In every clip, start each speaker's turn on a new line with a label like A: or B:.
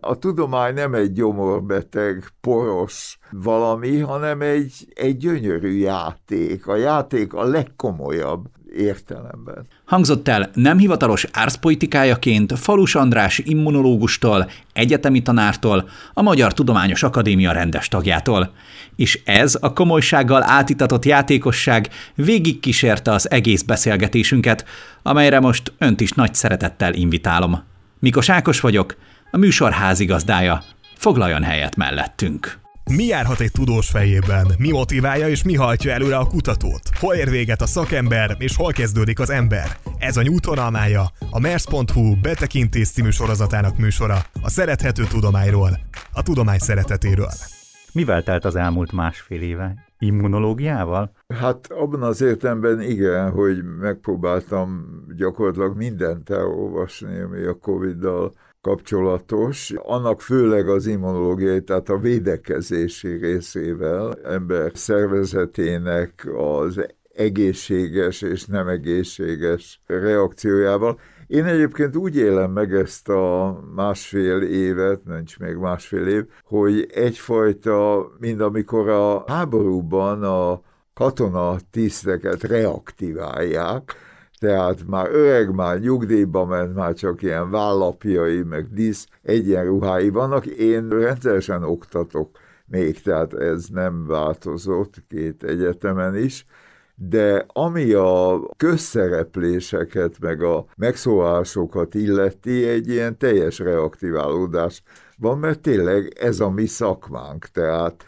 A: a tudomány nem egy gyomorbeteg, poros valami, hanem egy, egy gyönyörű játék. A játék a legkomolyabb értelemben.
B: Hangzott el nem hivatalos árszpolitikájaként Falus András immunológustól, egyetemi tanártól, a Magyar Tudományos Akadémia rendes tagjától. És ez a komolysággal átitatott játékosság végigkísérte az egész beszélgetésünket, amelyre most önt is nagy szeretettel invitálom. Mikos Ákos vagyok, a műsor házigazdája. Foglaljon helyet mellettünk.
C: Mi járhat egy tudós fejében? Mi motiválja és mi hajtja előre a kutatót? Hol ér véget a szakember és hol kezdődik az ember? Ez a nyújtónalmája, a Mers.hu betekintés című sorozatának műsora, a szerethető tudományról, a tudomány szeretetéről.
D: Mivel telt az elmúlt másfél éve? Immunológiával?
A: Hát abban az értelemben igen, hogy megpróbáltam gyakorlatilag mindent elolvasni, ami a Covid-dal kapcsolatos, annak főleg az immunológiai, tehát a védekezési részével, ember szervezetének az egészséges és nem egészséges reakciójával. Én egyébként úgy élem meg ezt a másfél évet, nincs még másfél év, hogy egyfajta, mint amikor a háborúban a katona tiszteket reaktiválják, tehát már öreg, már nyugdíjba ment, már csak ilyen vállapjai, meg dísz egyenruhái vannak. Én rendszeresen oktatok még, tehát ez nem változott két egyetemen is, de ami a közszerepléseket, meg a megszólásokat illeti, egy ilyen teljes reaktiválódás van, mert tényleg ez a mi szakmánk, tehát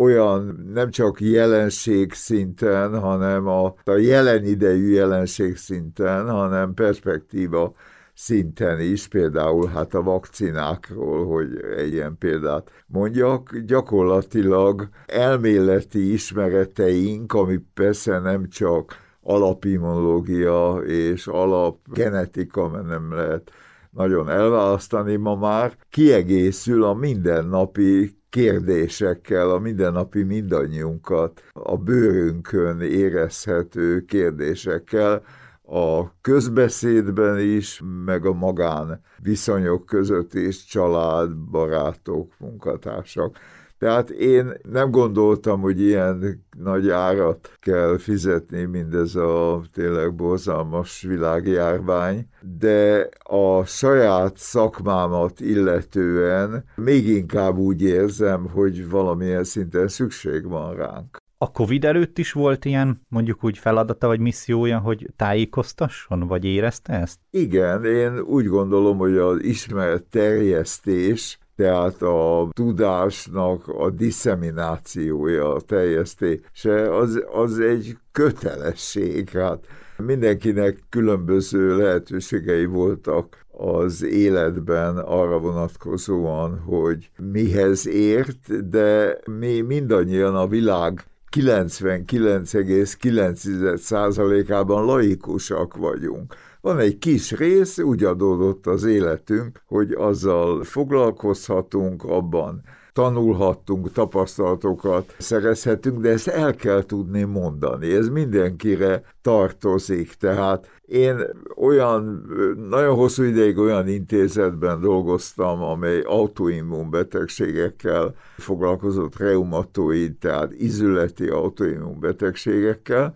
A: olyan nem csak jelenség szinten, hanem a, a jelen idejű jelenség szinten, hanem perspektíva szinten is, például hát a vakcinákról, hogy egy ilyen példát mondjak, gyakorlatilag elméleti ismereteink, ami persze nem csak alapimmunológia és alapgenetika, mert nem lehet nagyon elválasztani ma már, kiegészül a mindennapi kérdésekkel, a mindennapi mindannyiunkat a bőrünkön érezhető kérdésekkel, a közbeszédben is, meg a magán viszonyok között is, család, barátok, munkatársak. Tehát én nem gondoltam, hogy ilyen nagy árat kell fizetni mindez a tényleg borzalmas világjárvány, de a saját szakmámat illetően még inkább úgy érzem, hogy valamilyen szinten szükség van ránk.
D: A Covid előtt is volt ilyen, mondjuk úgy feladata vagy missziója, hogy tájékoztasson, vagy érezte ezt?
A: Igen, én úgy gondolom, hogy az ismeret terjesztés tehát a tudásnak a diszeminációja, a terjesztése, az, az egy kötelesség. Hát mindenkinek különböző lehetőségei voltak az életben arra vonatkozóan, hogy mihez ért, de mi mindannyian a világ 99,9%-ában laikusak vagyunk. Van egy kis rész, úgy adódott az életünk, hogy azzal foglalkozhatunk, abban tanulhattunk, tapasztalatokat szerezhetünk, de ezt el kell tudni mondani. Ez mindenkire tartozik. Tehát én olyan, nagyon hosszú ideig olyan intézetben dolgoztam, amely autoimmun betegségekkel foglalkozott, reumatoid, tehát izületi autoimmun betegségekkel,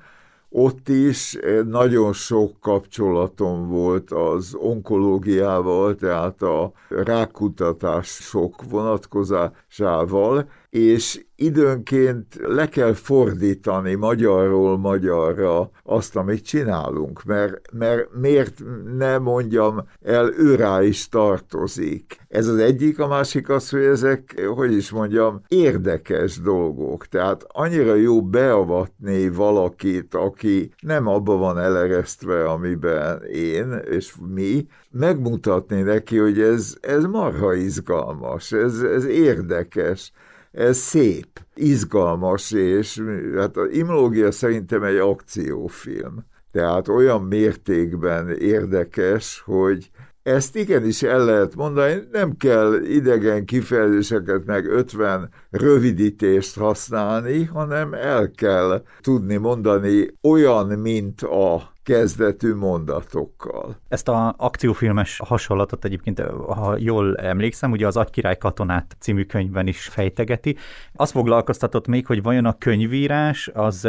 A: ott is eh, nagyon sok kapcsolatom volt az onkológiával, tehát a rákutatás sok vonatkozásával, és időnként le kell fordítani magyarról magyarra azt, amit csinálunk, mert, mert miért ne mondjam el, őrá is tartozik. Ez az egyik, a másik az, hogy ezek, hogy is mondjam, érdekes dolgok. Tehát annyira jó beavatni valakit, aki nem abba van eleresztve, amiben én és mi, megmutatni neki, hogy ez, ez marha izgalmas, ez, ez érdekes ez szép, izgalmas, és hát az imológia szerintem egy akciófilm. Tehát olyan mértékben érdekes, hogy ezt igenis el lehet mondani, nem kell idegen kifejezéseket meg 50 rövidítést használni, hanem el kell tudni mondani olyan, mint a kezdetű mondatokkal.
D: Ezt a akciófilmes hasonlatot egyébként, ha jól emlékszem, ugye az Agykirály katonát című könyvben is fejtegeti. Azt foglalkoztatott még, hogy vajon a könyvírás az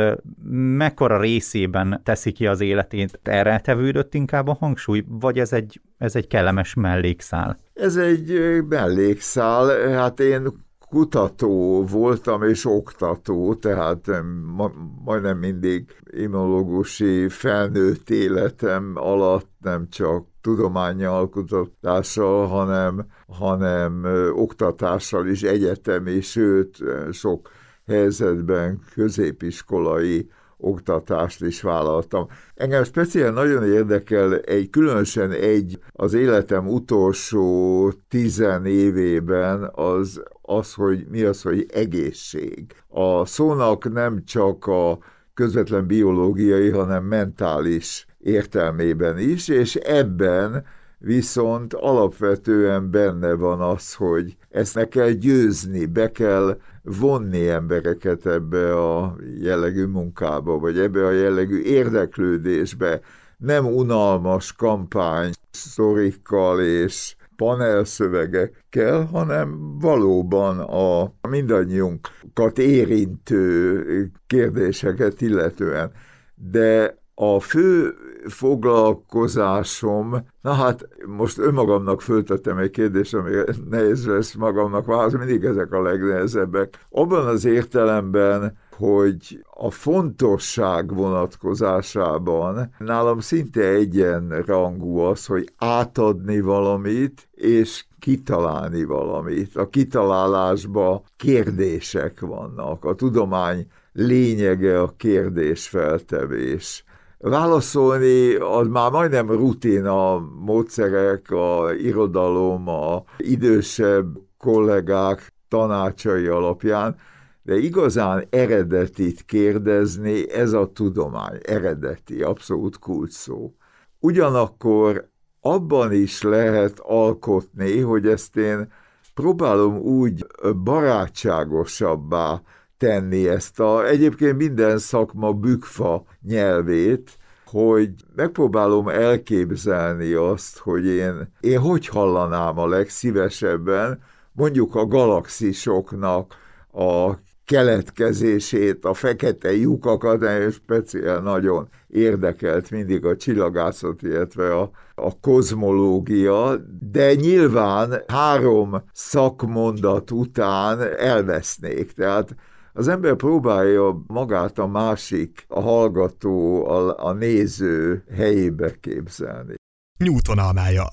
D: mekkora részében teszi ki az életét, erre tevődött inkább a hangsúly, vagy ez egy, ez egy kellemes mellékszál?
A: Ez egy mellékszál, hát én kutató voltam és oktató, tehát ma, majdnem mindig immunológusi felnőtt életem alatt nem csak tudományjal, kutatással, hanem, hanem oktatással is egyetemi, sőt sok helyzetben középiskolai oktatást is vállaltam. Engem speciál nagyon érdekel egy, különösen egy az életem utolsó tizen évében az, az, hogy mi az, hogy egészség. A szónak nem csak a közvetlen biológiai, hanem mentális értelmében is, és ebben viszont alapvetően benne van az, hogy ezt ne kell győzni, be kell vonni embereket ebbe a jellegű munkába, vagy ebbe a jellegű érdeklődésbe, nem unalmas kampány szorikkal és panelszövegekkel, hanem valóban a mindannyiunkat érintő kérdéseket illetően. De a fő foglalkozásom, na hát most önmagamnak föltettem egy kérdést, ami nehéz lesz magamnak válaszolni, mindig ezek a legnehezebbek. Abban az értelemben, hogy a fontosság vonatkozásában nálam szinte egyenrangú az, hogy átadni valamit, és kitalálni valamit. A kitalálásban kérdések vannak. A tudomány lényege a kérdésfeltevés. Válaszolni az már majdnem rutin a módszerek, a irodalom, a idősebb kollégák tanácsai alapján, de igazán eredetit kérdezni, ez a tudomány, eredeti, abszolút kulcs szó. Ugyanakkor abban is lehet alkotni, hogy ezt én próbálom úgy barátságosabbá tenni ezt a egyébként minden szakma bükfa nyelvét, hogy megpróbálom elképzelni azt, hogy én, én hogy hallanám a legszívesebben mondjuk a galaxisoknak a keletkezését, a fekete lyukakat, és speciál nagyon érdekelt mindig a csillagászat, illetve a, a kozmológia, de nyilván három szakmondat után elvesznék. Tehát az ember próbálja magát a másik, a hallgató, a, a néző helyébe képzelni.
C: Newton almája.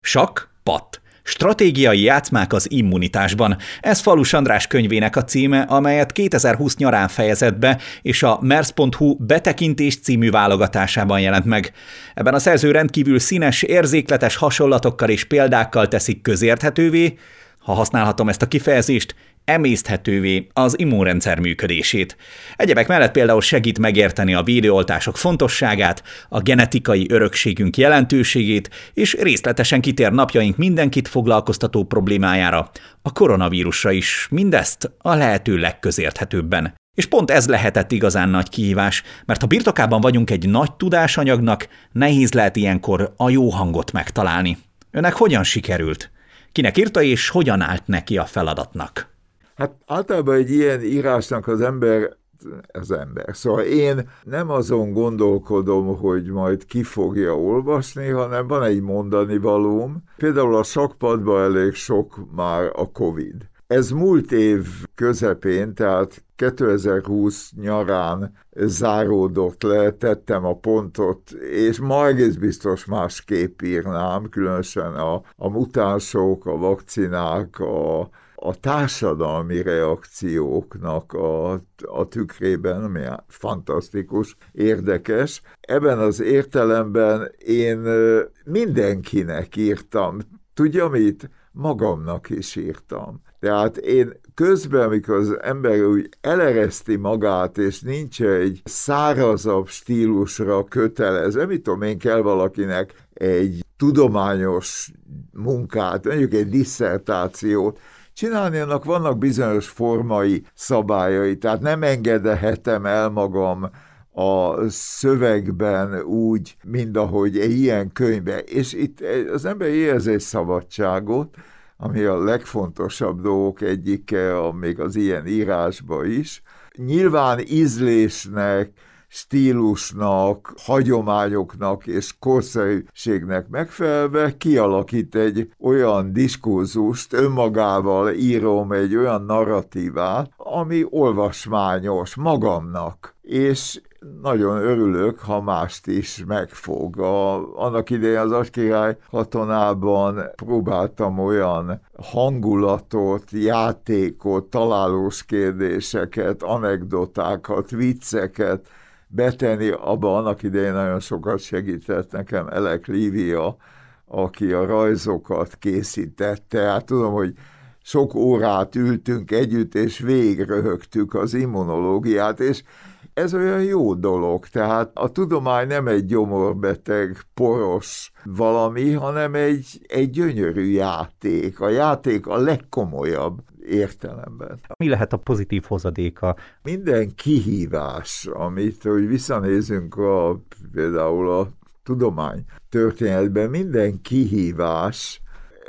B: Sak, pat. Stratégiai játszmák az immunitásban. Ez Falus András könyvének a címe, amelyet 2020 nyarán fejezett be, és a MERS.hu betekintés című válogatásában jelent meg. Ebben a szerző rendkívül színes, érzékletes hasonlatokkal és példákkal teszik közérthetővé, ha használhatom ezt a kifejezést, emészthetővé az immunrendszer működését. Egyebek mellett például segít megérteni a védőoltások fontosságát, a genetikai örökségünk jelentőségét, és részletesen kitér napjaink mindenkit foglalkoztató problémájára, a koronavírusra is, mindezt a lehető legközérthetőbben. És pont ez lehetett igazán nagy kihívás, mert ha birtokában vagyunk egy nagy tudásanyagnak, nehéz lehet ilyenkor a jó hangot megtalálni. Önnek hogyan sikerült? Kinek írta és hogyan állt neki a feladatnak?
A: Hát általában egy ilyen írásnak az ember az ember. Szóval én nem azon gondolkodom, hogy majd ki fogja olvasni, hanem van egy mondani valóm. Például a sakpadban elég sok már a Covid. Ez múlt év közepén, tehát 2020 nyarán záródott le, tettem a pontot, és ma egész biztos másképp írnám, különösen a, a mutánsok, a vakcinák, a, a társadalmi reakcióknak a, a tükrében, ami fantasztikus, érdekes. Ebben az értelemben én mindenkinek írtam. Tudja mit? Magamnak is írtam. Tehát én közben, amikor az ember úgy elereszti magát, és nincs egy szárazabb stílusra kötelezve, mit tudom én, kell valakinek egy tudományos munkát, mondjuk egy disszertációt, csinálni, annak vannak bizonyos formai szabályai, tehát nem engedhetem el magam a szövegben úgy, mint ahogy egy ilyen könyvben. És itt az ember érez egy szabadságot, ami a legfontosabb dolgok egyike, még az ilyen írásba is. Nyilván ízlésnek, stílusnak, hagyományoknak és korszerűségnek megfelelve kialakít egy olyan diskurzust, önmagával írom egy olyan narratívát, ami olvasmányos magamnak. És nagyon örülök, ha mást is megfog. A, annak idején az Agykirály katonában próbáltam olyan hangulatot, játékot, találós kérdéseket, anekdotákat, vicceket betenni, abban annak idején nagyon sokat segített nekem Elek Lívia, aki a rajzokat készítette. Hát tudom, hogy sok órát ültünk együtt, és végröhögtük az immunológiát, és ez olyan jó dolog, tehát a tudomány nem egy gyomorbeteg, poros valami, hanem egy, egy gyönyörű játék. A játék a legkomolyabb értelemben.
D: Mi lehet a pozitív hozadéka?
A: Minden kihívás, amit, hogy visszanézünk a, például a tudomány történetben, minden kihívás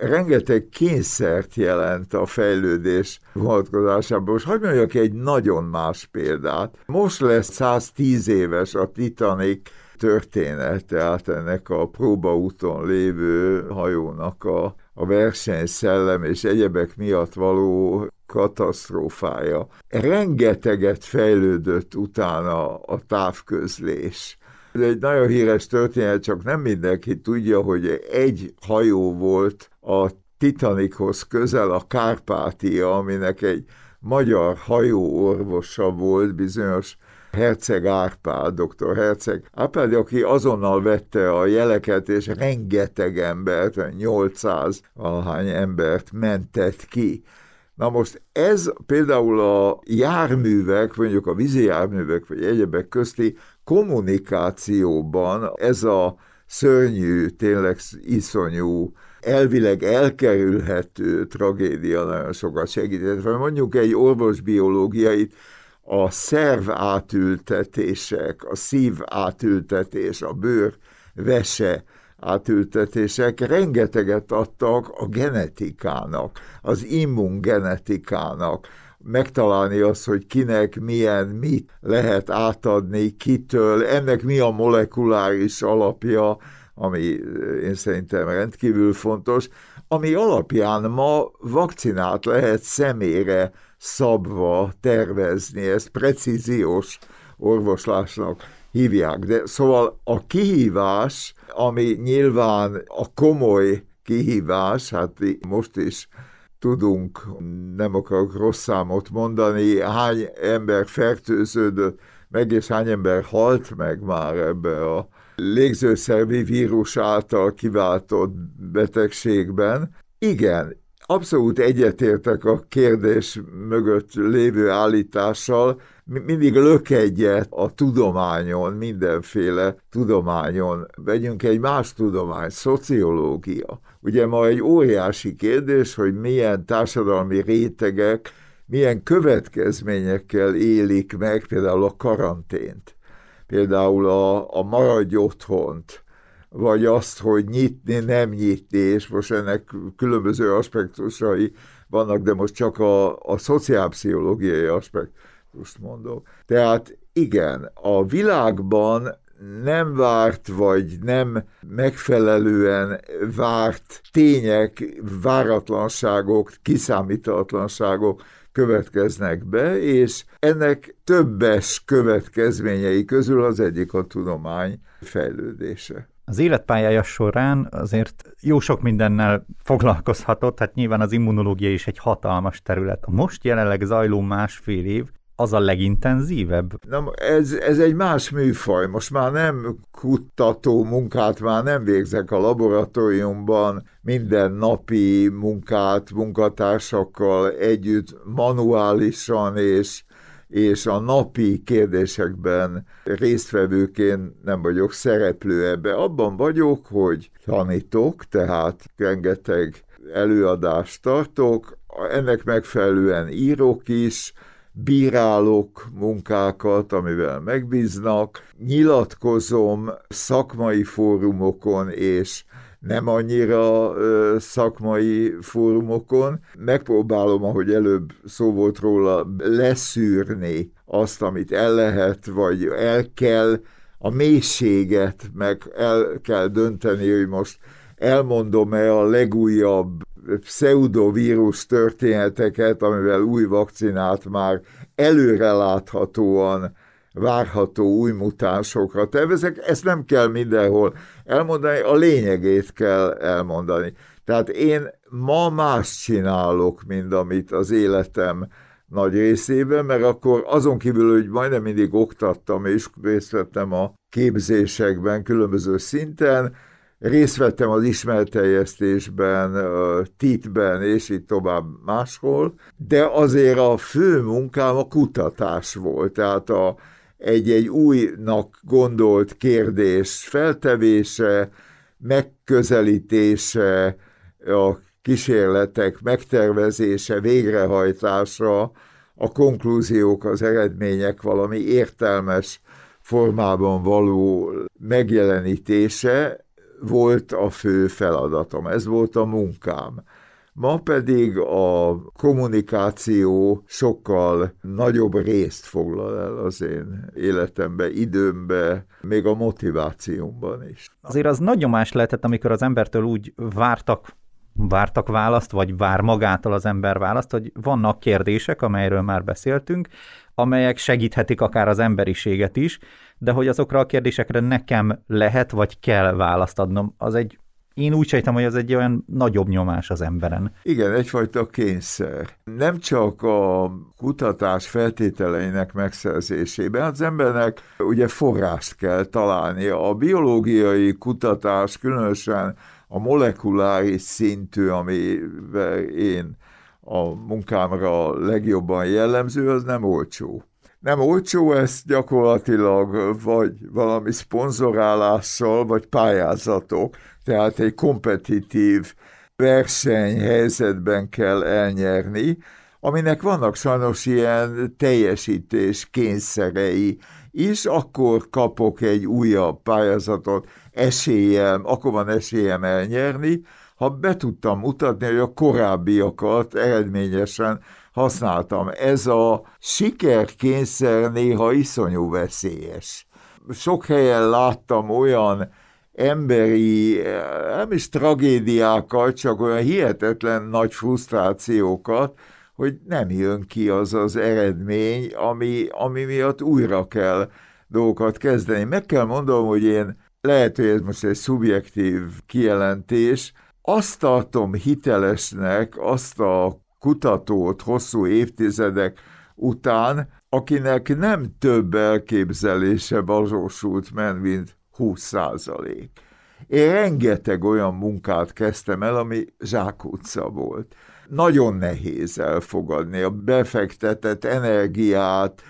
A: rengeteg kényszert jelent a fejlődés vonatkozásában. Most hagyd mondjak egy nagyon más példát. Most lesz 110 éves a Titanic történet, tehát ennek a próbaúton lévő hajónak a, a versenyszellem és egyebek miatt való katasztrófája. Rengeteget fejlődött utána a távközlés. Ez egy nagyon híres történet, csak nem mindenki tudja, hogy egy hajó volt a Titanichoz közel a Kárpátia, aminek egy magyar hajóorvosa volt, bizonyos Herceg Árpád, dr. Herceg Árpád, aki azonnal vette a jeleket, és rengeteg embert, 800 valahány embert mentett ki. Na most ez például a járművek, mondjuk a vízi járművek, vagy egyebek közti kommunikációban ez a szörnyű, tényleg iszonyú, elvileg elkerülhető tragédia nagyon sokat segített. Mondjuk egy orvosbiológiait, a szerv átültetések, a szív átültetés, a bőr vese átültetések rengeteget adtak a genetikának, az immungenetikának, megtalálni azt, hogy kinek milyen mit lehet átadni, kitől, ennek mi a molekuláris alapja, ami én szerintem rendkívül fontos, ami alapján ma vakcinát lehet személyre szabva tervezni, ezt precíziós orvoslásnak hívják. De szóval a kihívás, ami nyilván a komoly kihívás, hát most is tudunk, nem akarok rossz számot mondani, hány ember fertőződött meg, és hány ember halt meg már ebbe a légzőszervi vírus által kiváltott betegségben. Igen, abszolút egyetértek a kérdés mögött lévő állítással, mindig lök egyet a tudományon, mindenféle tudományon. Vegyünk egy más tudomány, szociológia. Ugye ma egy óriási kérdés, hogy milyen társadalmi rétegek, milyen következményekkel élik meg például a karantént, például a, a maradj otthont, vagy azt, hogy nyitni, nem nyitni, és most ennek különböző aspektusai vannak, de most csak a, a szociálpszichológiai aspektust mondok. Tehát igen, a világban nem várt, vagy nem megfelelően várt tények, váratlanságok, kiszámítatlanságok következnek be, és ennek többes következményei közül az egyik a tudomány fejlődése.
D: Az életpályája során azért jó sok mindennel foglalkozhatott, hát nyilván az immunológia is egy hatalmas terület. A most jelenleg zajló másfél év az a legintenzívebb?
A: Nem, ez, ez egy más műfaj. Most már nem kutató munkát már nem végzek a laboratóriumban, minden napi munkát munkatársakkal együtt manuálisan és és a napi kérdésekben résztvevőként nem vagyok szereplő ebbe. Abban vagyok, hogy tanítok, tehát rengeteg előadást tartok, ennek megfelelően írok is, bírálok munkákat, amivel megbíznak, nyilatkozom szakmai fórumokon és nem annyira ö, szakmai fórumokon. Megpróbálom, ahogy előbb szó volt róla, leszűrni azt, amit el lehet, vagy el kell, a mélységet meg el kell dönteni, hogy most elmondom-e a legújabb pseudovírus történeteket, amivel új vakcinát már előreláthatóan várható új mutánsokra tervezek, ezt nem kell mindenhol elmondani, a lényegét kell elmondani. Tehát én ma más csinálok, mint amit az életem nagy részében, mert akkor azon kívül, hogy majdnem mindig oktattam és részt vettem a képzésekben különböző szinten, részt vettem az ismerteljesztésben, titben, és így tovább máshol, de azért a fő munkám a kutatás volt, tehát a, egy-egy újnak gondolt kérdés feltevése, megközelítése, a kísérletek megtervezése, végrehajtása, a konklúziók, az eredmények valami értelmes formában való megjelenítése volt a fő feladatom, ez volt a munkám. Ma pedig a kommunikáció sokkal nagyobb részt foglal el az én életembe, időmbe, még a motivációmban is.
D: Azért az nagy nyomás lehetett, amikor az embertől úgy vártak vártak választ, vagy vár magától az ember választ, hogy vannak kérdések, amelyről már beszéltünk, amelyek segíthetik akár az emberiséget is, de hogy azokra a kérdésekre nekem lehet, vagy kell választ adnom, az egy én úgy sejtem, hogy ez egy olyan nagyobb nyomás az emberen.
A: Igen, egyfajta kényszer. Nem csak a kutatás feltételeinek megszerzésében, az embernek ugye forrást kell találni. A biológiai kutatás, különösen a molekuláris szintű, amivel én a munkámra legjobban jellemző, az nem olcsó. Nem olcsó, ezt gyakorlatilag vagy valami szponzorálással, vagy pályázatok, tehát egy kompetitív versenyhelyzetben kell elnyerni, aminek vannak sajnos ilyen teljesítés kényszerei is, akkor kapok egy újabb pályázatot, esélyem, akkor van esélyem elnyerni, ha be tudtam mutatni, hogy a korábbiakat eredményesen használtam. Ez a sikerkényszer néha iszonyú veszélyes. Sok helyen láttam olyan emberi, nem is tragédiákat, csak olyan hihetetlen nagy frusztrációkat, hogy nem jön ki az az eredmény, ami, ami miatt újra kell dolgokat kezdeni. Meg kell mondom, hogy én lehet, hogy ez most egy szubjektív kijelentés, azt tartom hitelesnek azt a kutatót hosszú évtizedek után, akinek nem több elképzelése valósult meg, mint 20 százalék. Én rengeteg olyan munkát kezdtem el, ami zsákutca volt. Nagyon nehéz elfogadni a befektetett energiát,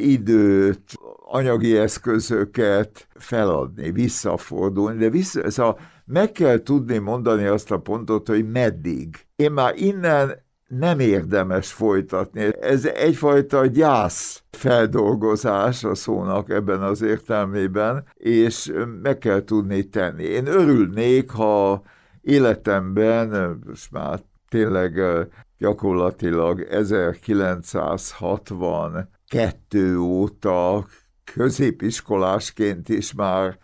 A: időt, anyagi eszközöket feladni, visszafordulni, de vissza, ez a, meg kell tudni mondani azt a pontot, hogy meddig. Én már innen nem érdemes folytatni. Ez egyfajta gyász feldolgozás a szónak ebben az értelmében, és meg kell tudni tenni. Én örülnék, ha életemben, most már tényleg gyakorlatilag 1962 óta középiskolásként is már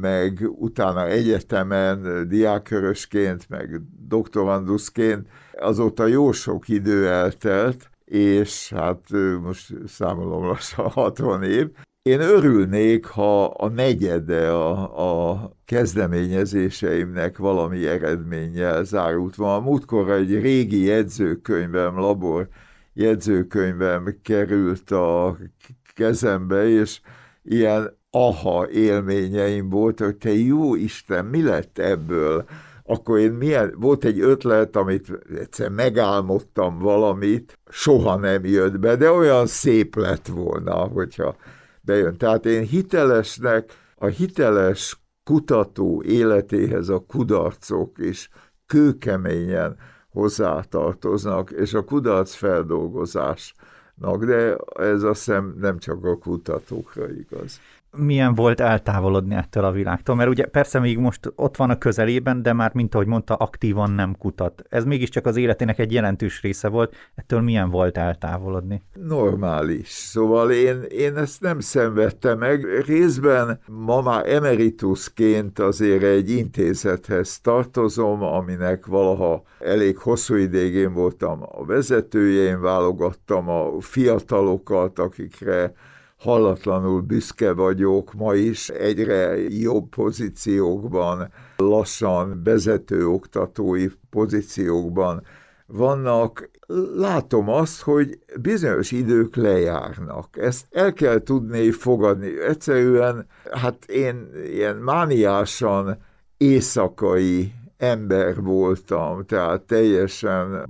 A: meg utána egyetemen, diákörösként, meg doktoranduszként, azóta jó sok idő eltelt, és hát most számolom lassan 60 év. Én örülnék, ha a negyede a, a kezdeményezéseimnek valami eredménnyel zárult van. A múltkor egy régi jegyzőkönyvem, labor jegyzőkönyvem került a kezembe, és ilyen aha élményeim volt, hogy te jó Isten, mi lett ebből? Akkor én milyen, volt egy ötlet, amit egyszer megálmodtam valamit, soha nem jött be, de olyan szép lett volna, hogyha bejön. Tehát én hitelesnek, a hiteles kutató életéhez a kudarcok is kőkeményen hozzátartoznak, és a kudarc feldolgozásnak, de ez azt hiszem nem csak a kutatókra igaz
D: milyen volt eltávolodni ettől a világtól? Mert ugye persze még most ott van a közelében, de már, mint ahogy mondta, aktívan nem kutat. Ez mégiscsak az életének egy jelentős része volt. Ettől milyen volt eltávolodni?
A: Normális. Szóval én, én ezt nem szenvedtem meg. Részben ma már emeritusként azért egy intézethez tartozom, aminek valaha elég hosszú ideig én voltam a vezetője, én válogattam a fiatalokat, akikre hallatlanul büszke vagyok, ma is egyre jobb pozíciókban, lassan vezető oktatói pozíciókban vannak. Látom azt, hogy bizonyos idők lejárnak. Ezt el kell tudni fogadni. Egyszerűen, hát én ilyen mániásan éjszakai ember voltam, tehát teljesen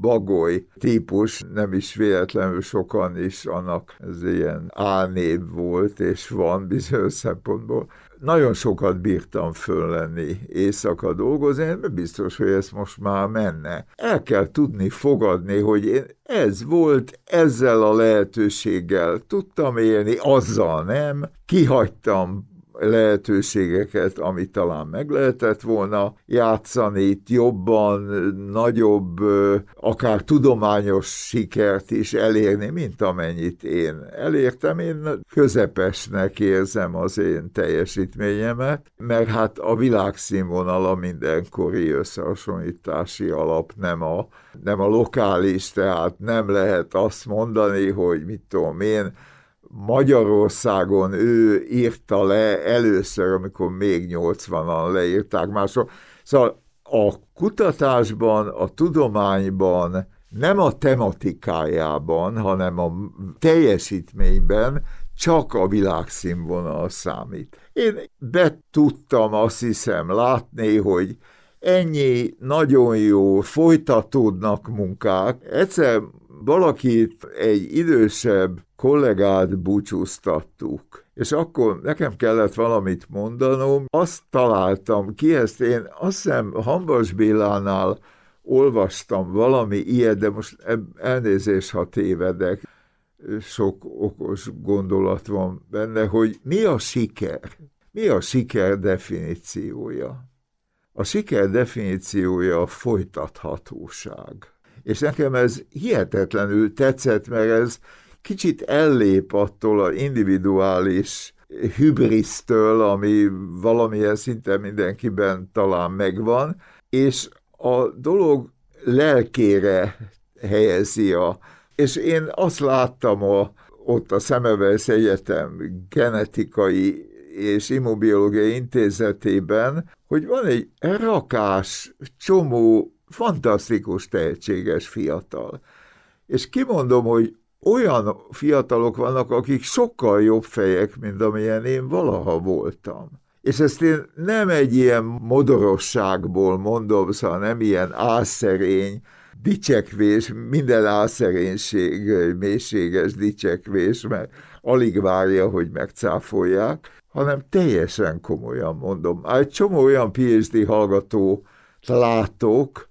A: bagoly típus, nem is véletlenül sokan is annak ez ilyen álnév volt, és van bizonyos szempontból. Nagyon sokat bírtam föl lenni éjszaka dolgozni, mert biztos, hogy ez most már menne. El kell tudni fogadni, hogy én ez volt, ezzel a lehetőséggel tudtam élni, azzal nem. Kihagytam lehetőségeket, amit talán meg lehetett volna játszani, itt jobban, nagyobb, akár tudományos sikert is elérni, mint amennyit én elértem. Én közepesnek érzem az én teljesítményemet, mert hát a világszínvonala mindenkori összehasonlítási alap nem a, nem a lokális, tehát nem lehet azt mondani, hogy mit tudom én, Magyarországon ő írta le először, amikor még 80-an leírták mások. Szóval a kutatásban, a tudományban, nem a tematikájában, hanem a teljesítményben csak a világszínvonal számít. Én be tudtam azt hiszem látni, hogy ennyi nagyon jó, folytatódnak munkák. Egyszer valakit egy idősebb kollégát búcsúztattuk. És akkor nekem kellett valamit mondanom, azt találtam ki, ezt én azt hiszem Hambas Bélánál olvastam valami ilyet, de most elnézés, ha tévedek, sok okos gondolat van benne, hogy mi a siker? Mi a siker definíciója? A siker definíciója a folytathatóság. És nekem ez hihetetlenül tetszett, mert ez kicsit ellép attól az individuális hübrisztől, ami valamilyen szinte mindenkiben talán megvan, és a dolog lelkére helyezi a... És én azt láttam a, ott a Szemevesz Egyetem genetikai és immobiológiai intézetében, hogy van egy rakás, csomó fantasztikus, tehetséges fiatal. És kimondom, hogy olyan fiatalok vannak, akik sokkal jobb fejek, mint amilyen én valaha voltam. És ezt én nem egy ilyen modorosságból mondom, szóval nem ilyen álszerény, dicsekvés, minden álszerénység, mélységes dicsekvés, mert alig várja, hogy megcáfolják, hanem teljesen komolyan mondom. Egy csomó olyan PhD hallgató látok,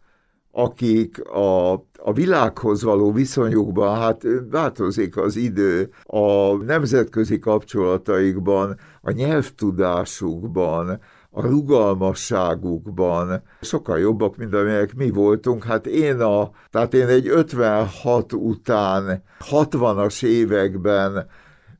A: akik a, a világhoz való viszonyukban, hát változik az idő, a nemzetközi kapcsolataikban, a nyelvtudásukban, a rugalmasságukban sokkal jobbak, mint amelyek mi voltunk. Hát én a, tehát én egy 56 után 60-as években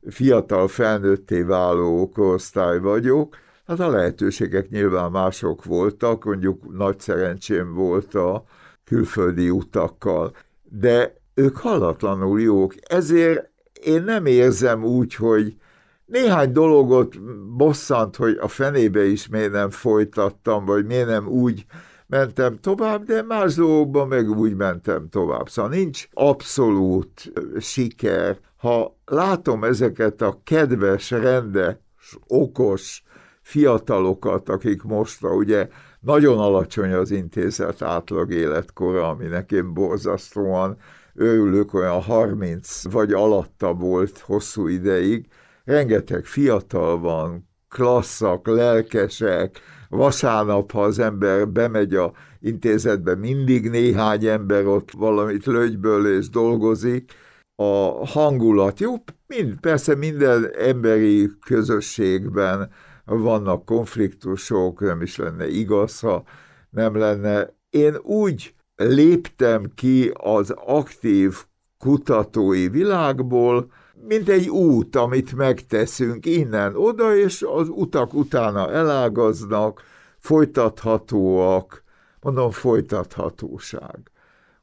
A: fiatal felnőtté váló korosztály vagyok, Hát a lehetőségek nyilván mások voltak, mondjuk nagy szerencsém volt a külföldi utakkal, de ők hallatlanul jók. Ezért én nem érzem úgy, hogy néhány dologot bosszant, hogy a fenébe is miért nem folytattam, vagy miért nem úgy mentem tovább, de más dolgokban meg úgy mentem tovább. Szóval nincs abszolút siker. Ha látom ezeket a kedves, rendes, okos fiatalokat, akik most ugye nagyon alacsony az intézet átlag életkora, aminek én borzasztóan örülök, olyan 30 vagy alatta volt hosszú ideig. Rengeteg fiatal van, klasszak, lelkesek, vasárnap, ha az ember bemegy a intézetben mindig néhány ember ott valamit lögyből és dolgozik. A hangulat, jó, mind, persze minden emberi közösségben vannak konfliktusok, nem is lenne igaz, ha nem lenne. Én úgy léptem ki az aktív kutatói világból, mint egy út, amit megteszünk innen oda, és az utak utána elágaznak, folytathatóak, mondom, folytathatóság.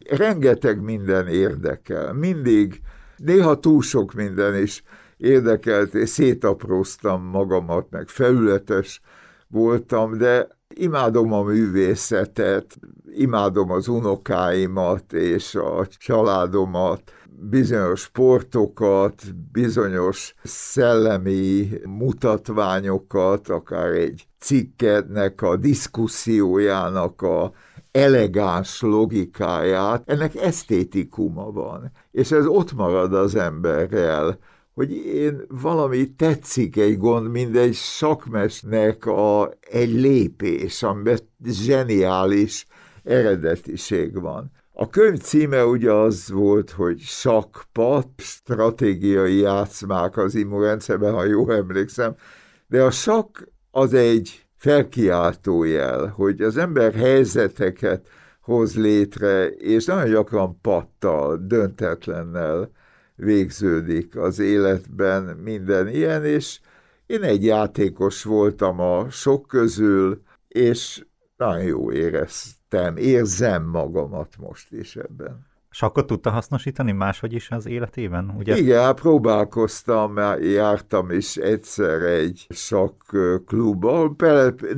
A: Rengeteg minden érdekel, mindig, néha túl sok minden is érdekelt, és szétapróztam magamat, meg felületes voltam, de imádom a művészetet, imádom az unokáimat és a családomat, bizonyos sportokat, bizonyos szellemi mutatványokat, akár egy cikkednek a diszkusziójának a elegáns logikáját, ennek esztétikuma van, és ez ott marad az emberrel, hogy én valami tetszik egy gond, mint egy sakmesnek a, egy lépés, amiben zseniális eredetiség van. A könyv címe ugye az volt, hogy sakpat, stratégiai játszmák az immunrendszerben, ha jól emlékszem, de a sak az egy felkiáltó jel, hogy az ember helyzeteket hoz létre, és nagyon gyakran pattal, döntetlennel végződik az életben minden ilyen, és én egy játékos voltam a sok közül, és nagyon jó éreztem, érzem magamat most is ebben.
D: Sakkot tudta hasznosítani máshogy is az életében? Ugye?
A: Igen, hát próbálkoztam, jártam is egyszer egy klubban,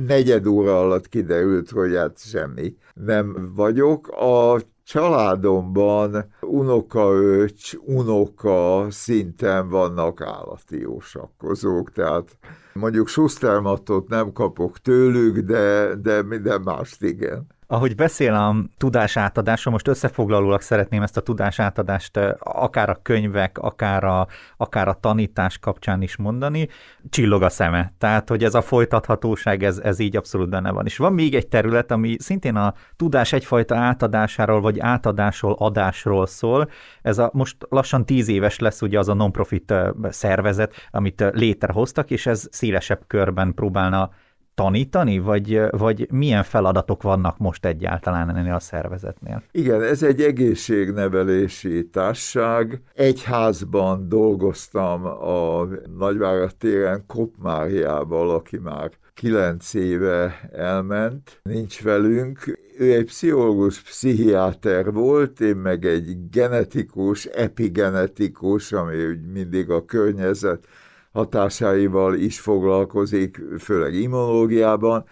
A: negyed óra alatt kiderült, hogy hát semmi nem vagyok. A családomban unokaöcs, unoka szinten vannak állati jósakkozók, tehát mondjuk Sustermatot nem kapok tőlük, de, de minden mást igen.
D: Ahogy beszél a tudásátadásról, most összefoglalólag szeretném ezt a tudásátadást akár a könyvek, akár a, akár a tanítás kapcsán is mondani, csillog a szeme. Tehát, hogy ez a folytathatóság, ez, ez így abszolút benne van. És van még egy terület, ami szintén a tudás egyfajta átadásáról, vagy átadásról, adásról szól. Ez a most lassan tíz éves lesz ugye az a non-profit szervezet, amit létrehoztak, és ez szélesebb körben próbálna tanítani, vagy, vagy milyen feladatok vannak most egyáltalán ennél a szervezetnél?
A: Igen, ez egy egészségnevelési társaság. Egy házban dolgoztam a Nagyvárad téren Kopmáriával, aki már kilenc éve elment, nincs velünk. Ő egy pszichológus, pszichiáter volt, én meg egy genetikus, epigenetikus, ami mindig a környezet hatásaival is foglalkozik, főleg immunológiában,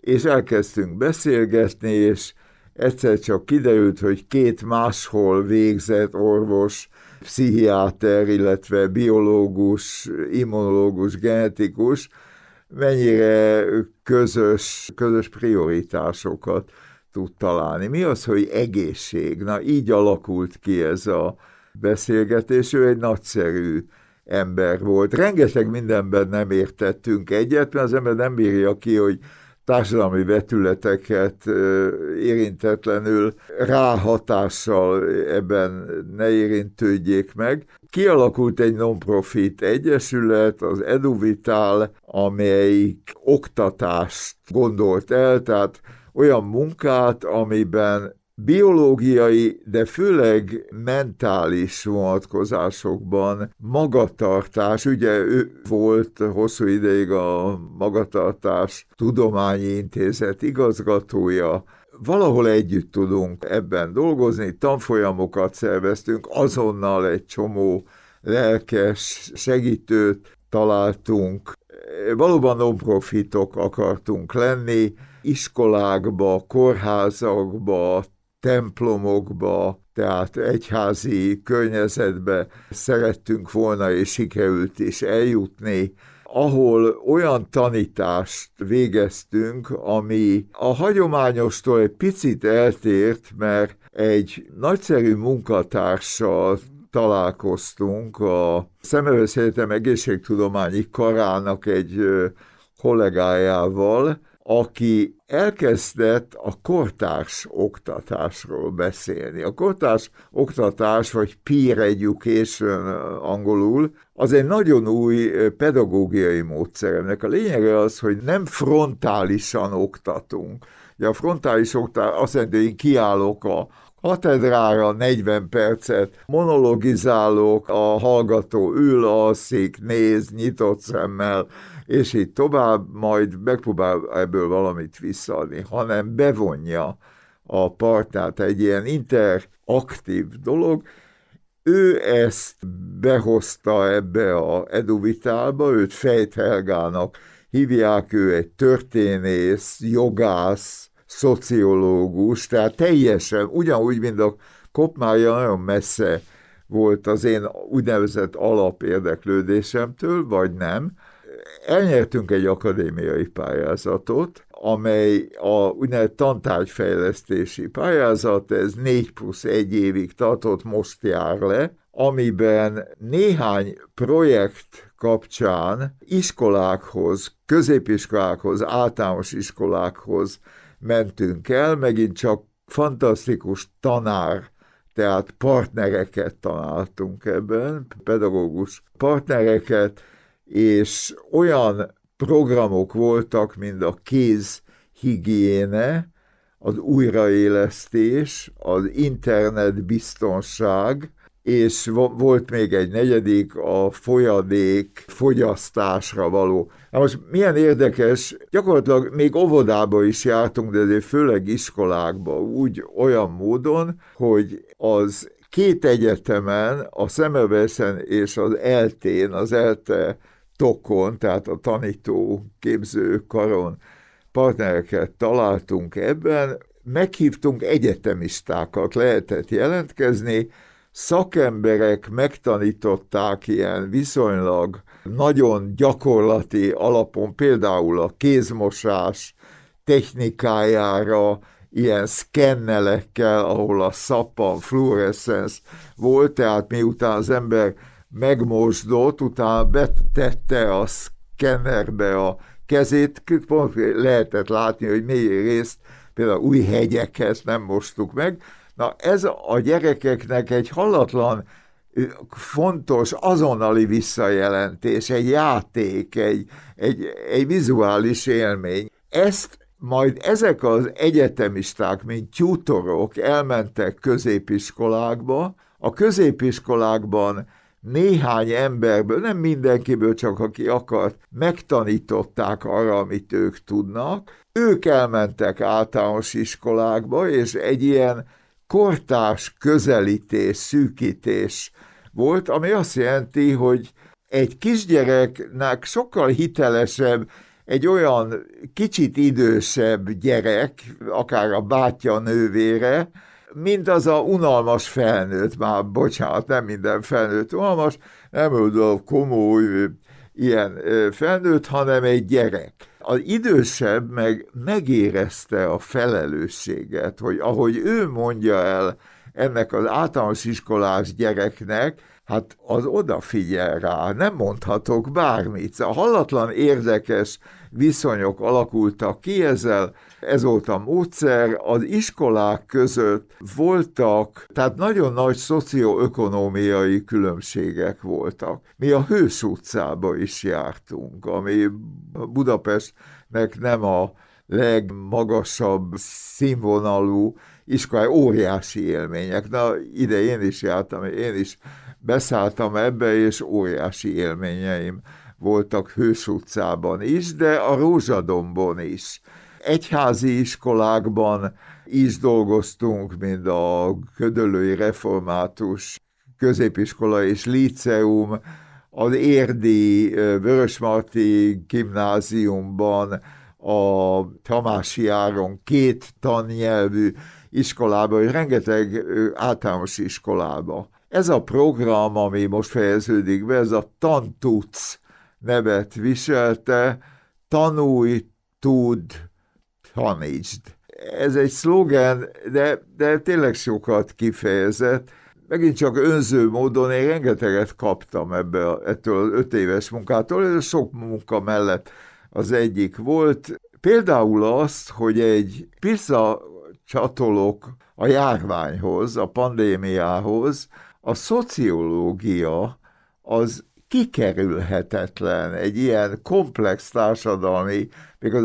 A: és elkezdtünk beszélgetni, és egyszer csak kiderült, hogy két máshol végzett orvos, pszichiáter, illetve biológus, immunológus, genetikus, mennyire közös, közös prioritásokat tud találni. Mi az, hogy egészség? Na, így alakult ki ez a beszélgetés. Ő egy nagyszerű ember volt. Rengeteg mindenben nem értettünk egyet, mert az ember nem bírja ki, hogy társadalmi vetületeket érintetlenül ráhatással ebben ne érintődjék meg. Kialakult egy non-profit egyesület, az Eduvital, amelyik oktatást gondolt el, tehát olyan munkát, amiben biológiai, de főleg mentális vonatkozásokban magatartás, ugye ő volt hosszú ideig a Magatartás Tudományi Intézet igazgatója, valahol együtt tudunk ebben dolgozni, tanfolyamokat szerveztünk, azonnal egy csomó lelkes segítőt találtunk, valóban non-profitok akartunk lenni, iskolákba, kórházakba, templomokba, tehát egyházi környezetbe szerettünk volna, és sikerült is eljutni, ahol olyan tanítást végeztünk, ami a hagyományostól egy picit eltért, mert egy nagyszerű munkatársal találkoztunk a Szemövesz Egyetem egészségtudományi karának egy kollégájával, aki elkezdett a kortárs oktatásról beszélni. A kortárs oktatás, vagy peer education angolul, az egy nagyon új pedagógiai módszer. Ennek a lényege az, hogy nem frontálisan oktatunk. Ugye a frontális oktatás azt jelenti, hogy én kiállok a katedrára 40 percet, monologizálok, a hallgató ül, alszik, néz, nyitott szemmel, és így tovább, majd megpróbál ebből valamit visszaadni, hanem bevonja a partnert egy ilyen interaktív dolog, ő ezt behozta ebbe a eduvitálba, őt Fejt Helgának hívják, ő egy történész, jogász, szociológus, tehát teljesen ugyanúgy, mint a Kopmája nagyon messze volt az én úgynevezett alapérdeklődésemtől, vagy nem. Elnyertünk egy akadémiai pályázatot, amely a úgynevezett tantárgyfejlesztési pályázat, ez 4 plusz 1 évig tartott, most jár le, amiben néhány projekt kapcsán iskolákhoz, középiskolákhoz, általános iskolákhoz mentünk el, megint csak fantasztikus tanár, tehát partnereket találtunk ebben, pedagógus partnereket, és olyan programok voltak, mint a kézhigiéne, az újraélesztés, az internetbiztonság, és volt még egy negyedik, a folyadék fogyasztásra való. Na most milyen érdekes, gyakorlatilag még óvodába is jártunk, de azért főleg iskolákba úgy olyan módon, hogy az két egyetemen, a Szemöveszen és az eltén, az ELTE tokon, tehát a tanító képző karon partnereket találtunk ebben, meghívtunk egyetemistákat, lehetett jelentkezni, szakemberek megtanították ilyen viszonylag nagyon gyakorlati alapon, például a kézmosás technikájára, ilyen szkennelekkel, ahol a szappan fluorescens volt, tehát miután az ember megmosdott, utána betette a szkennerbe a kezét, pont lehetett látni, hogy mély részt, például új hegyekhez nem mostuk meg, Na ez a gyerekeknek egy hallatlan fontos azonnali visszajelentés, egy játék, egy, egy, egy vizuális élmény. Ezt majd ezek az egyetemisták, mint tutorok elmentek középiskolákba, a középiskolákban néhány emberből, nem mindenkiből, csak aki akart, megtanították arra, amit ők tudnak. Ők elmentek általános iskolákba, és egy ilyen kortárs közelítés, szűkítés volt, ami azt jelenti, hogy egy kisgyereknek sokkal hitelesebb egy olyan kicsit idősebb gyerek, akár a bátyja nővére, mint az a unalmas felnőtt, már bocsánat, nem minden felnőtt unalmas, nem a komoly ilyen felnőtt, hanem egy gyerek az idősebb meg megérezte a felelősséget, hogy ahogy ő mondja el ennek az általános iskolás gyereknek, hát az odafigyel rá, nem mondhatok bármit. A hallatlan érdekes viszonyok alakultak ki ezzel, ez volt a módszer, az iskolák között voltak, tehát nagyon nagy szocioökonómiai különbségek voltak. Mi a Hős utcába is jártunk, ami Budapestnek nem a legmagasabb színvonalú iskolai óriási élmények. Na, ide én is jártam, én is beszálltam ebbe, és óriási élményeim voltak Hős utcában is, de a Rózsadombon is. Egyházi iskolákban is dolgoztunk, mint a Ködölői Református Középiskola és Líceum, az Érdi Vörösmarty gimnáziumban, a Tamási Áron két tannyelvű iskolába, és rengeteg általános iskolába. Ez a program, ami most fejeződik be, ez a Tantuc nevet viselte, tanulj, tud, tanítsd. Ez egy szlogen, de, de tényleg sokat kifejezett. Megint csak önző módon én rengeteget kaptam ebbe, ettől az öt éves munkától, ez sok munka mellett az egyik volt. Például azt, hogy egy pizza csatolok a járványhoz, a pandémiához, a szociológia az kikerülhetetlen egy ilyen komplex társadalmi,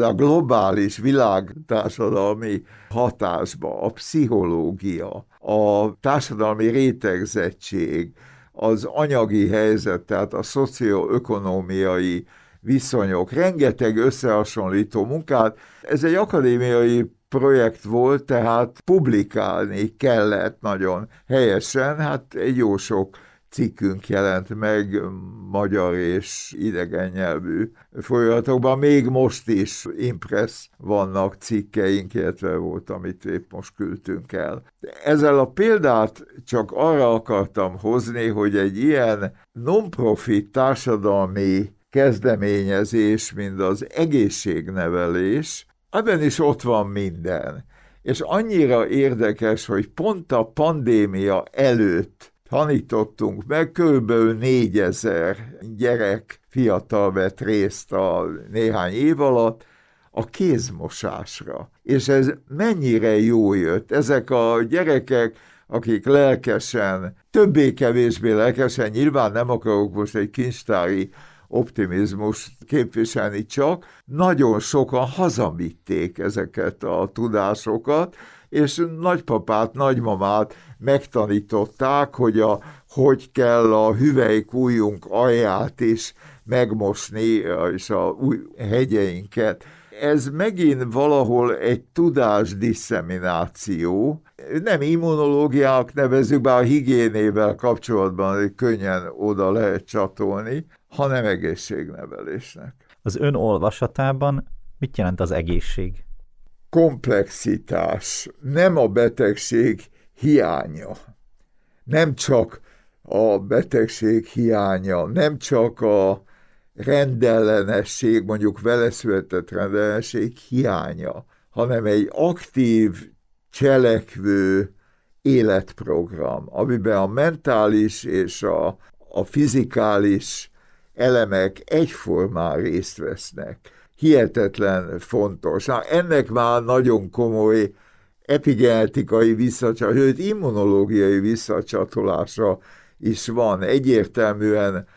A: a globális világtársadalmi hatásba, a pszichológia, a társadalmi rétegzettség, az anyagi helyzet, tehát a szocioökonomiai viszonyok, rengeteg összehasonlító munkát. Ez egy akadémiai projekt volt, tehát publikálni kellett nagyon helyesen, hát egy jó sok cikkünk jelent meg magyar és idegen nyelvű folyamatokban. Még most is impressz vannak cikkeink, illetve volt, amit épp most küldtünk el. Ezzel a példát csak arra akartam hozni, hogy egy ilyen non-profit társadalmi kezdeményezés, mint az egészségnevelés, ebben is ott van minden. És annyira érdekes, hogy pont a pandémia előtt tanítottunk meg, kb. négyezer gyerek fiatal vett részt a néhány év alatt, a kézmosásra. És ez mennyire jó jött. Ezek a gyerekek, akik lelkesen, többé-kevésbé lelkesen, nyilván nem akarok most egy kincstári optimizmus képviselni csak, nagyon sokan hazavitték ezeket a tudásokat, és nagypapát, nagymamát megtanították, hogy a, hogy kell a hüvelykújunk alját is megmosni, és a új hegyeinket. Ez megint valahol egy tudás disszemináció, nem immunológiának nevezük, bár a higiénével kapcsolatban könnyen oda lehet csatolni, hanem egészségnevelésnek.
D: Az ön olvasatában mit jelent az egészség?
A: Komplexitás, nem a betegség hiánya. Nem csak a betegség hiánya, nem csak a rendellenesség, mondjuk vele született rendellenesség hiánya, hanem egy aktív, cselekvő életprogram, amiben a mentális és a, a fizikális elemek egyformán részt vesznek. Hihetetlen fontos. Na, ennek már nagyon komoly epigenetikai visszacsatolása, sőt immunológiai visszacsatolása is van. Egyértelműen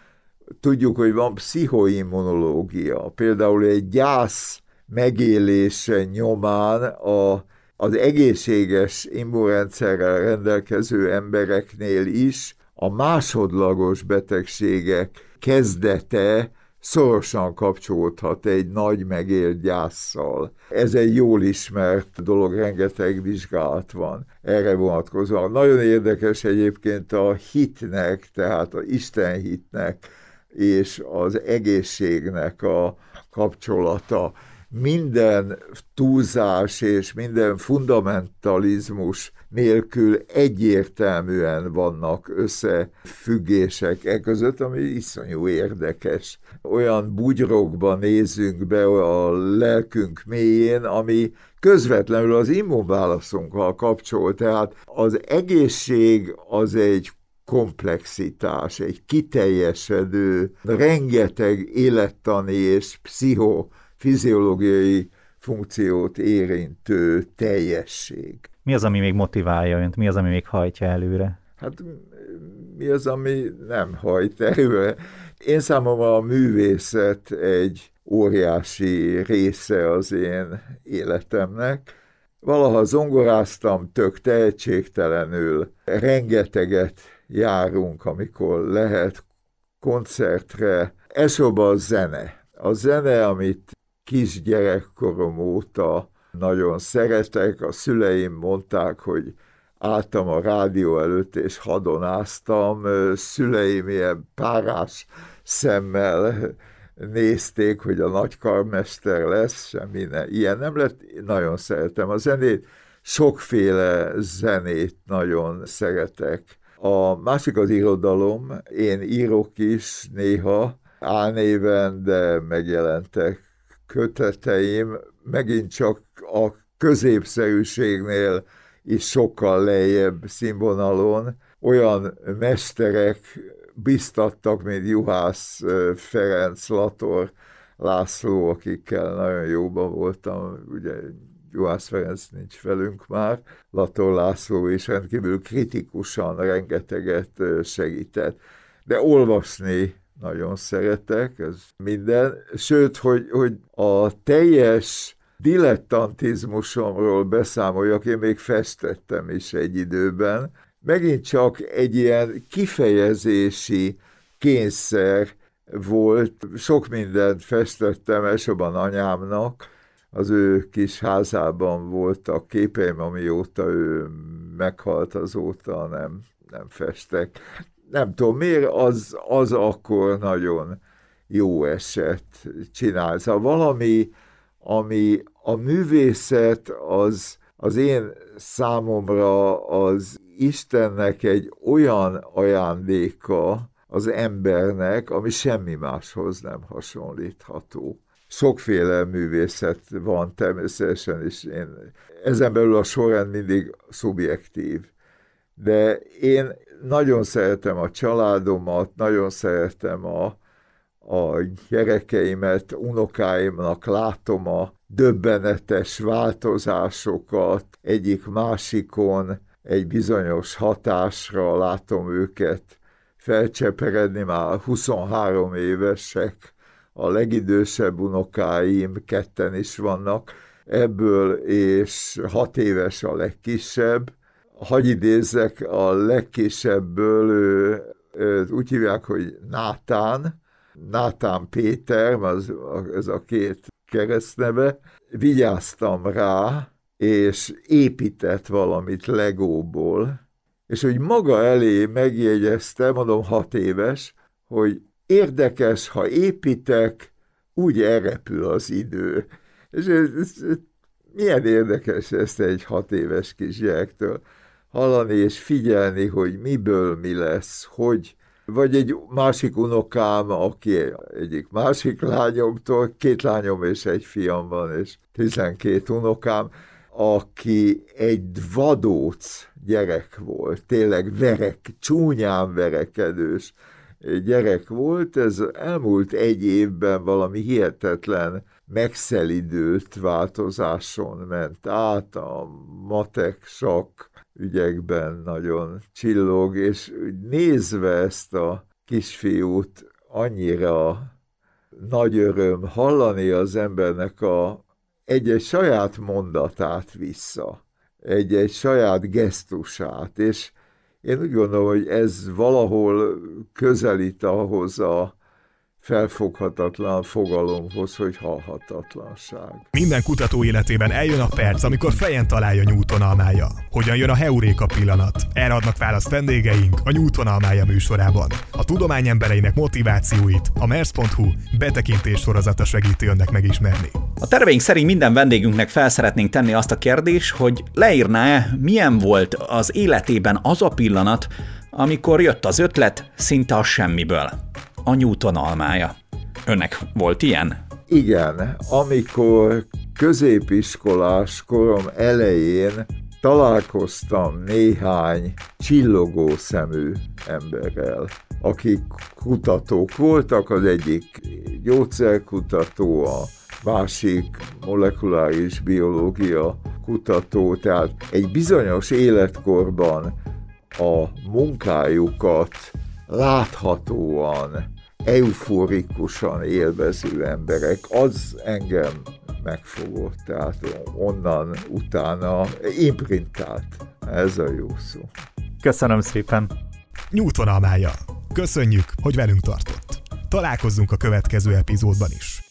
A: tudjuk, hogy van pszichoimmunológia. Például egy gyász megélése nyomán a, az egészséges immunrendszerrel rendelkező embereknél is a másodlagos betegségek kezdete szorosan kapcsolódhat egy nagy megélt gyászsal. Ez egy jól ismert dolog, rengeteg vizsgálat van erre vonatkozóan. Nagyon érdekes egyébként a hitnek, tehát a Isten hitnek és az egészségnek a kapcsolata minden túlzás és minden fundamentalizmus nélkül egyértelműen vannak összefüggések e között, ami iszonyú érdekes. Olyan bugyrokba nézünk be a lelkünk mélyén, ami közvetlenül az immunválaszunkkal kapcsol. Tehát az egészség az egy komplexitás, egy kiteljesedő, rengeteg élettani és pszichofiziológiai funkciót érintő teljesség.
D: Mi az, ami még motiválja önt? Mi az, ami még hajtja előre?
A: Hát mi az, ami nem hajt előre? Én számomra a művészet egy óriási része az én életemnek. Valaha zongoráztam tök tehetségtelenül, rengeteget járunk, amikor lehet koncertre. Elsősorban a zene. A zene, amit kisgyerekkorom óta nagyon szeretek. A szüleim mondták, hogy álltam a rádió előtt, és hadonáztam. Szüleim ilyen párás szemmel nézték, hogy a nagykarmester lesz, semmi ne, ilyen nem lett. Nagyon szeretem a zenét, sokféle zenét nagyon szeretek. A másik az irodalom, én írok is néha, álnéven, de megjelentek köteteim, megint csak a középszerűségnél is sokkal lejjebb színvonalon. Olyan mesterek biztattak, mint Juhász Ferenc Lator László, akikkel nagyon jóban voltam, ugye Juhász Ferenc nincs velünk már, Lator László is rendkívül kritikusan rengeteget segített. De olvasni nagyon szeretek, ez minden. Sőt, hogy, hogy a teljes dilettantizmusomról beszámoljak, én még festettem is egy időben, megint csak egy ilyen kifejezési kényszer volt, sok mindent festettem, elsősorban anyámnak, az ő kis házában voltak képeim, amióta ő meghalt, azóta nem, nem festek. Nem tudom, miért az, az akkor nagyon jó eset csinál. Szóval valami, ami a művészet az, az én számomra az Istennek egy olyan ajándéka az embernek, ami semmi máshoz nem hasonlítható. Sokféle művészet van természetesen, és én ezen belül a sorrend mindig szubjektív. De én nagyon szeretem a családomat, nagyon szeretem a, a gyerekeimet, unokáimnak látom a döbbenetes változásokat egyik másikon, egy bizonyos hatásra látom őket felcseperedni, már 23 évesek, a legidősebb unokáim ketten is vannak, ebből és 6 éves a legkisebb. Hagy idézzek, a legkisebből ő, ő, úgy hívják, hogy Nátán, Nátán Péter, az, ez a két keresztneve, vigyáztam rá, és épített valamit legóból, és hogy maga elé megjegyezte, mondom hat éves, hogy érdekes, ha építek, úgy elrepül az idő. És ez, ez, ez, milyen érdekes ezt egy hat éves kisgyerektől hallani és figyelni, hogy miből mi lesz, hogy vagy egy másik unokám, aki egyik másik lányomtól, két lányom és egy fiam van, és 12 unokám, aki egy vadóc gyerek volt, tényleg verek, csúnyán verekedős gyerek volt, ez elmúlt egy évben valami hihetetlen megszelidőt változáson ment át, a matek sok ügyekben nagyon csillog, és nézve ezt a kisfiút annyira nagy öröm hallani az embernek a egy-egy saját mondatát vissza, egy-egy saját gesztusát, és én úgy gondolom, hogy ez valahol közelít ahhoz a felfoghatatlan fogalomhoz, hogy halhatatlanság.
C: Minden kutató életében eljön a perc, amikor fejen találja Newton almája. Hogyan jön a heuréka pillanat? Erre adnak választ vendégeink a Newton almája műsorában. A tudomány embereinek motivációit a mers.hu betekintés sorozata segíti önnek megismerni.
B: A terveink szerint minden vendégünknek fel szeretnénk tenni azt a kérdést, hogy leírná-e, milyen volt az életében az a pillanat, amikor jött az ötlet szinte a semmiből a Newton almája. Önnek volt ilyen?
A: Igen, amikor középiskolás korom elején találkoztam néhány csillogó szemű emberrel, akik kutatók voltak, az egyik gyógyszerkutató, a másik molekuláris biológia kutató, tehát egy bizonyos életkorban a munkájukat láthatóan euforikusan élvező emberek, az engem megfogott, tehát onnan utána imprintált. Ez a jó szó.
D: Köszönöm szépen.
C: Newton almája. Köszönjük, hogy velünk tartott. Találkozzunk a következő epizódban is.